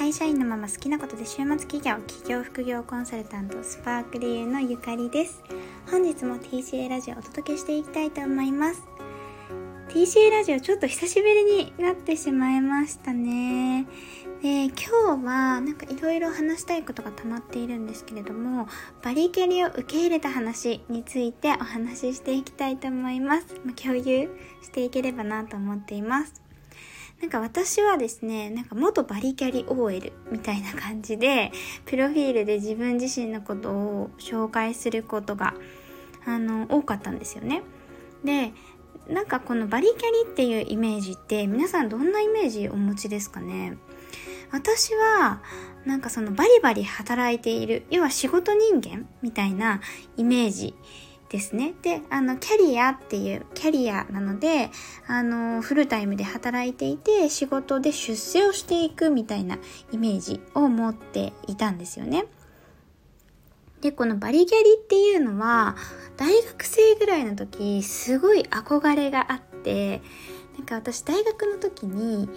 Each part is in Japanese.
会社員のまま好きなことで週末企業企業副業コンサルタントスパークリエのゆかりです。本日も TCA ラジオをお届けしていきたいと思います。TCA ラジオちょっと久しぶりになってしまいましたね。で今日はなんかいろいろ話したいことが溜まっているんですけれどもバリキャリを受け入れた話についてお話ししていきたいと思います、ま共有していければなと思っています。なんか私はですね、なんか元バリキャリ OL みたいな感じで、プロフィールで自分自身のことを紹介することが、あの、多かったんですよね。で、なんかこのバリキャリっていうイメージって皆さんどんなイメージお持ちですかね？私はなんかそのバリバリ働いている要は仕事人間みたいなイメージですね。で、あの、キャリアっていう、キャリアなので、あの、フルタイムで働いていて、仕事で出世をしていくみたいなイメージを持っていたんですよね。で、このバリギャリっていうのは、大学生ぐらいの時、すごい憧れがあって、なんか私大学の時に、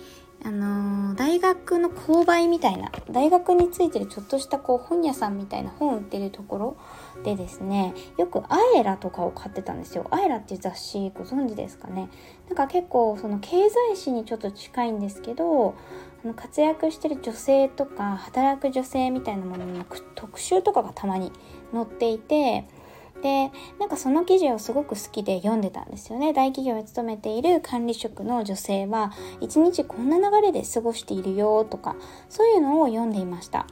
あのー、大学の購買みたいな大学についてるちょっとしたこう本屋さんみたいな本売ってるところでですねよくアエラとかを買ってたんですよ。アエラっていう雑誌ご存知ですかね。なんか結構その経済誌にちょっと近いんですけどあの活躍してる女性とか働く女性みたいなものの特集とかがたまに載っていてでなんかその記事をすごく好きで読んでたんですよね。大企業に勤めている管理職の女性は一日こんな流れで過ごしているよとかそういうのを読んでいました。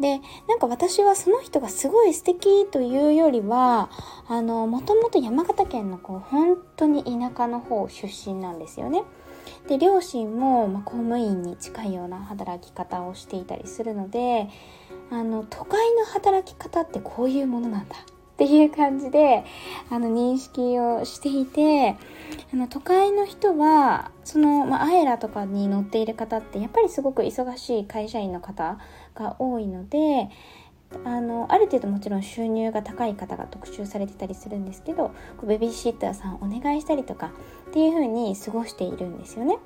でなんか私はその人がすごい素敵というよりはあのもともと山形県のこう本当に田舎の方出身なんですよね。で両親も、まあ、公務員に近いような働き方をしていたりするのであの都会の働き方ってこういうものなんだ。っていう感じであの認識をしていてあの都会の人はその、まあ、アエラとかに乗っている方ってやっぱりすごく忙しい会社員の方が多いのであのある程度もちろん収入が高い方が特集されてたりするんですけどベビーシッターさんお願いしたりとかっていう風に過ごしているんですよね。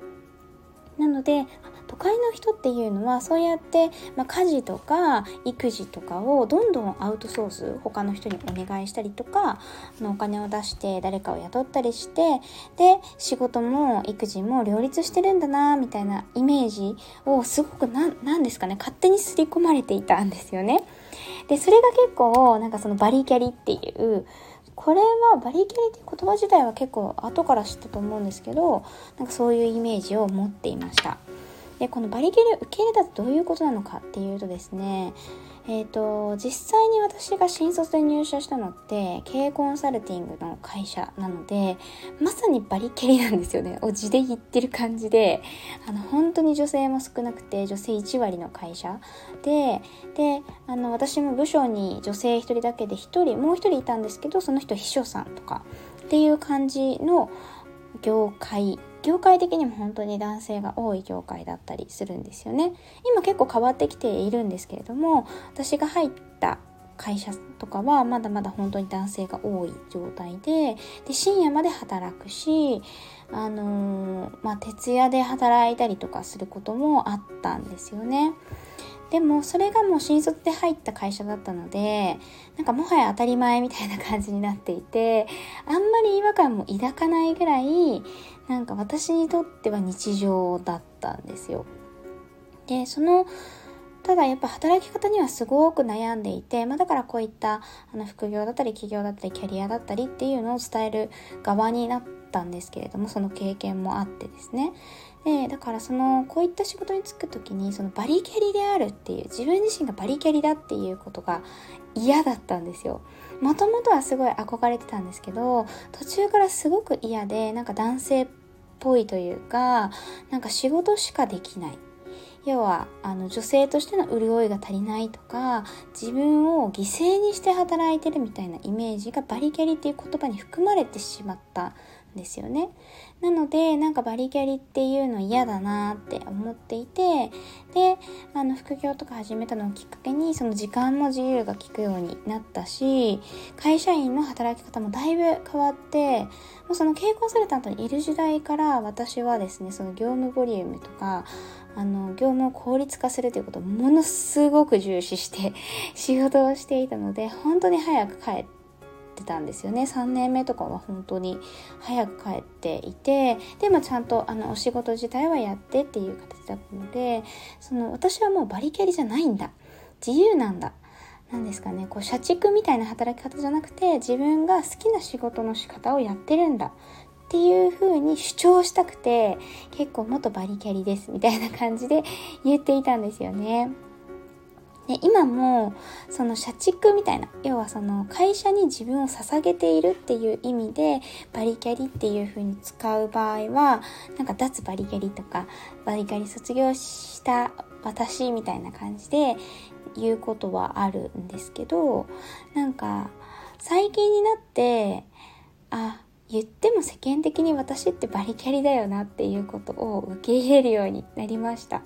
なので都会の人っていうのはそうやって、まあ、家事とか育児とかをどんどんアウトソース他の人にお願いしたりとかあのお金を出して誰かを雇ったりしてで仕事も育児も両立してるんだなみたいなイメージをすごく何ですかね勝手に刷り込まれていたんですよね。でそれが結構なんかそのバリキャリっていうこれはバリキャリっていう言葉自体は結構後から知ったと思うんですけどなんかそういうイメージを持っていました。でこのバリキャリを受け入れたってどういうことなのかっていうとですねえーと、実際に私が新卒で入社したのって経営コンサルティングの会社なのでまさにバリキャリなんですよね。お字で言ってる感じで。あの本当に女性も少なくて女性1割の会社。でであの私も部署に女性1人だけで1人もう1人いたんですけどその人秘書さんとかっていう感じの業界業界的にも本当に男性が多い業界だったりするんですよね今結構変わってきているんですけれども私が入った会社とかはまだまだ本当に男性が多い状態でで深夜まで働くしあのー、まあ、徹夜で働いたりとかすることもあったんですよね。でもそれがもう新卒で入った会社だったのでなんかもはや当たり前みたいな感じになっていてあんまり違和感も抱かないぐらいなんか私にとっては日常だったんですよ。でそのただやっぱ働き方にはすごく悩んでいて、まあ、だからこういったあの副業だったり企業だったりキャリアだったりっていうのを伝える側になったんですけれどもその経験もあってですね。でだからそのこういった仕事に就く時にそのバリキャリであるっていう自分自身がバリキャリだっていうことが嫌だったんですよ。もともとはすごい憧れてたんですけど途中からすごく嫌でなんか男性っぽいというかなんか仕事しかできない。要はあの女性としての潤いが足りないとか自分を犠牲にして働いてるみたいなイメージがバリキャリっていう言葉に含まれてしまったんですよね。なのでなんかバリキャリっていうの嫌だなって思っていてであの副業とか始めたのをきっかけにその時間も自由が利くようになったし会社員の働き方もだいぶ変わってもうその経営コンサルタントにいる時代から私はですねその業務ボリュームとかあの業務を効率化するということをものすごく重視して 仕事をしていたので本当に早く帰ってたんですよね。3年目とかは本当に早く帰っていてでもちゃんとあのお仕事自体はやってっていう形だったのでその私はもうバリキャリじゃないんだ。自由なんだ。何ですかね。こう社畜みたいな働き方じゃなくて自分が好きな仕事の仕方をやってるんだ。っていう風に主張したくて結構元バリキャリですみたいな感じで 言っていたんですよね。で今もその社畜みたいな要はその会社に自分を捧げているっていう意味でバリキャリっていう風に使う場合はなんか脱バリキャリとかバリキャリ卒業した私みたいな感じで言うことはあるんですけどなんか最近になってあ言っても世間的に私ってバリキャリだよなっていうことを受け入れるようになりました。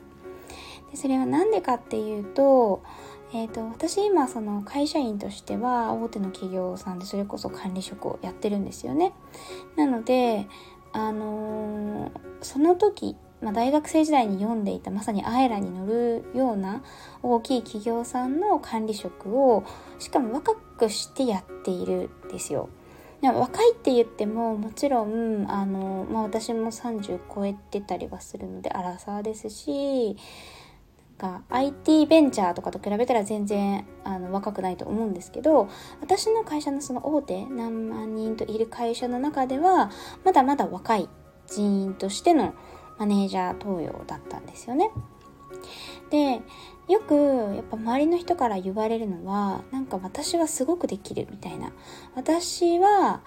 でそれは何でかっていうと,、えーと、私今その会社員としては大手の企業さんでそれこそ管理職をやってるんですよね。なので、あのー、その時まあ、大学生時代に読んでいたまさにアイラに乗るような大きい企業さんの管理職をしかも若くしてやっているんですよ。若いって言ってももちろんあの、まあ、私も30超えてたりはするのでアラサーですしが IT ベンチャーとかと比べたら全然あの若くないと思うんですけど私の会社のその大手何万人といる会社の中ではまだまだ若い人員としてのマネージャー登用だったんですよね。でよくやっぱ周りの人から言われるのはなんか私はすごくできるみたいな私は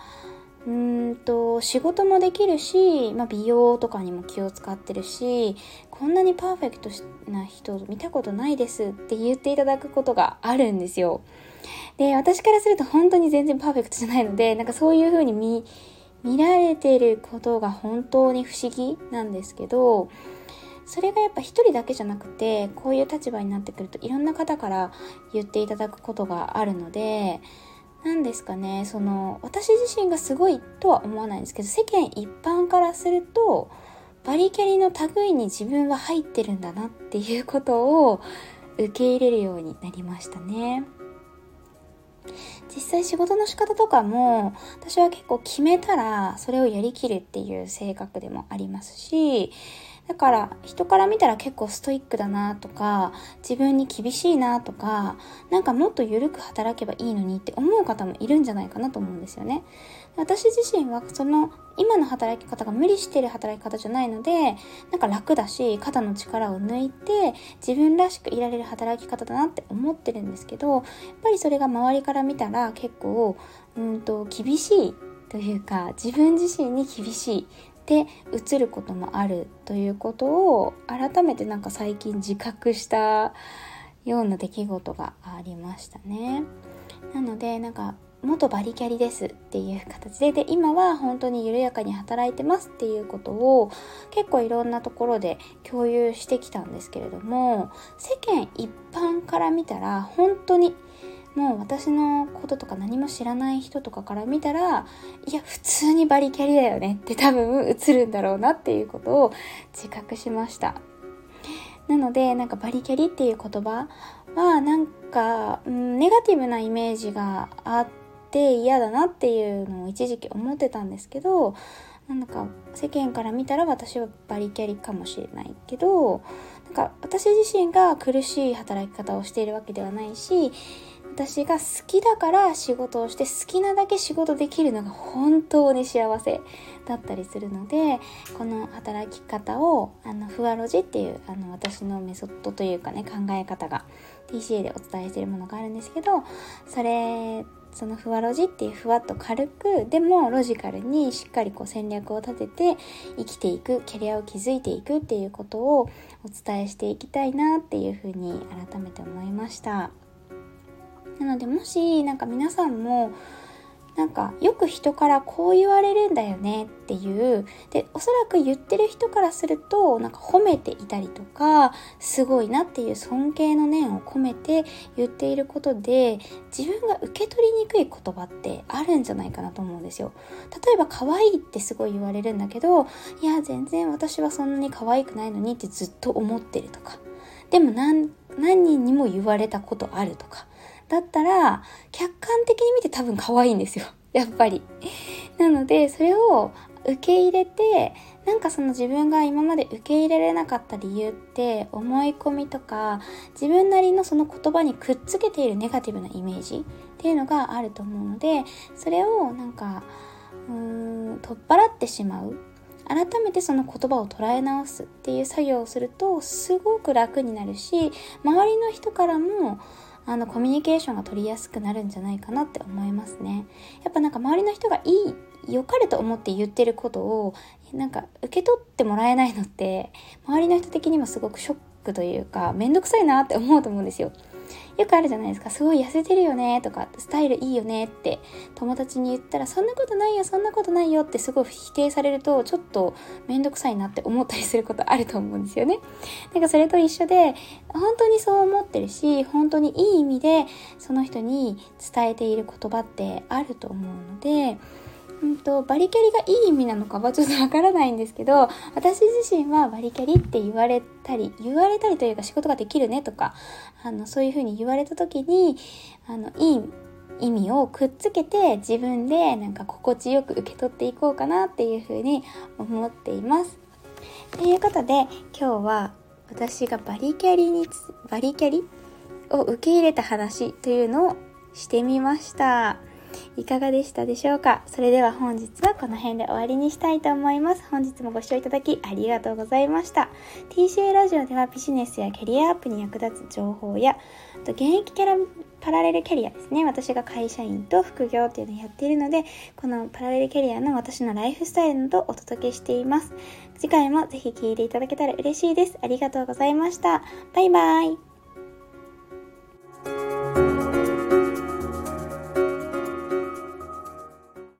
うんと仕事もできるし、まあ、美容とかにも気を使ってるしこんなにパーフェクトな人見たことないですって言っていただくことがあるんですよ。で私からすると本当に全然パーフェクトじゃないのでなんかそういう風に見見られてることが本当に不思議なんですけどそれがやっぱ一人だけじゃなくてこういう立場になってくるといろんな方から言っていただくことがあるので何ですかねその私自身がすごいとは思わないんですけど世間一般からするとバリキャリの類に自分は入ってるんだなっていうことを受け入れるようになりましたね。実際仕事の仕方とかも私は結構決めたらそれをやりきるっていう性格でもありますしだから人から見たら結構ストイックだなとか自分に厳しいなとかなんかもっと緩く働けばいいのにって思う方もいるんじゃないかなと思うんですよね。私自身はその今の働き方が無理してる働き方じゃないのでなんか楽だし肩の力を抜いて自分らしくいられる働き方だなって思ってるんですけどやっぱりそれが周りから見たら結構うんと厳しいというか自分自身に厳しいで映ることもあるということを改めてなんか最近自覚したような出来事がありましたね。なのでなんか元バリキャリですっていう形でで今は本当に緩やかに働いてますっていうことを結構いろんなところで共有してきたんですけれども世間一般から見たら本当にもう私のこととか何も知らない人とかから見たらいや普通にバリキャリだよね。って多分映るんだろうなっていうことを自覚しました。なのでなんかバリキャリっていう言葉はなんか、うん、ネガティブなイメージがあって嫌だなっていうのを一時期思ってたんですけどなんだか世間から見たら私はバリキャリかもしれないけどなんか私自身が苦しい働き方をしているわけではないし私が好きだから仕事をして好きなだけ仕事できるのが本当に幸せだったりするのでこの働き方をあのふわろじっていうあの私のメソッドというかね考え方が TCA でお伝えしてるものがあるんですけどそれそのふわろじっていうふわっと軽くでもロジカルにしっかりこう戦略を立てて生きていくキャリアを築いていくっていうことをお伝えしていきたいなっていうふうに改めて思いました。なのでもしなんか皆さんもなんかよく人からこう言われるんだよねっていうでおそらく言ってる人からするとなんか褒めていたりとかすごいなっていう尊敬の念を込めて言っていることで自分が受け取りにくい言葉ってあるんじゃないかなと思うんですよ。例えば可愛いってすごい言われるんだけどいや全然私はそんなに可愛くないのにってずっと思ってるとか。でも何人にも言われたことあるとか。だったら、客観的に見て多分可愛いんですよ。やっぱり。なので、それを受け入れて、なんかその自分が今まで受け入れられなかった理由って、思い込みとか、自分なりのその言葉にくっつけているネガティブなイメージっていうのがあると思うので、それをなんか、うーん、取っ払ってしまう。改めてその言葉を捉え直すっていう作業をするとすごく楽になるし周りの人からもあのコミュニケーションが取りやすくなるんじゃないかなって思いますね。やっぱなんか周りの人がいい良かれと思って言ってることをなんか受け取ってもらえないのって周りの人的にもすごくショックというか面倒くさいなって思うと思うんですよ。よくあるじゃないですか。すごい痩せてるよねとか、スタイルいいよねって友達に言ったら、そんなことないよ、そんなことないよってすごい否定されると、ちょっとめんどくさいなって思ったりすることあると思うんですよね。なんかそれと一緒で、本当にそう思ってるし、本当にいい意味でその人に伝えている言葉ってあると思うので、うんと、バリキャリがいい意味なのかはちょっとわからないんですけど、私自身はバリキャリって言われたり、言われたりというか仕事ができるねとか、あの、そういうふうに言われた時に、あの、いい意味をくっつけて自分でなんか心地よく受け取っていこうかなっていうふうに思っています。ということで、今日は私がバリキャリに、バリキャリを受け入れた話というのをしてみました。いかがでしたでしょうか？それでは本日はこの辺で終わりにしたいと思います。本日もご視聴いただきありがとうございました。TCA ラジオではビジネスやキャリアアップに役立つ情報や、あと現役キャラパラレルキャリアですね。私が会社員と副業っていうのをやっているので、このパラレルキャリアの私のライフスタイルなどお届けしています。次回もぜひ聴いていただけたら嬉しいです。ありがとうございました。バイバイ。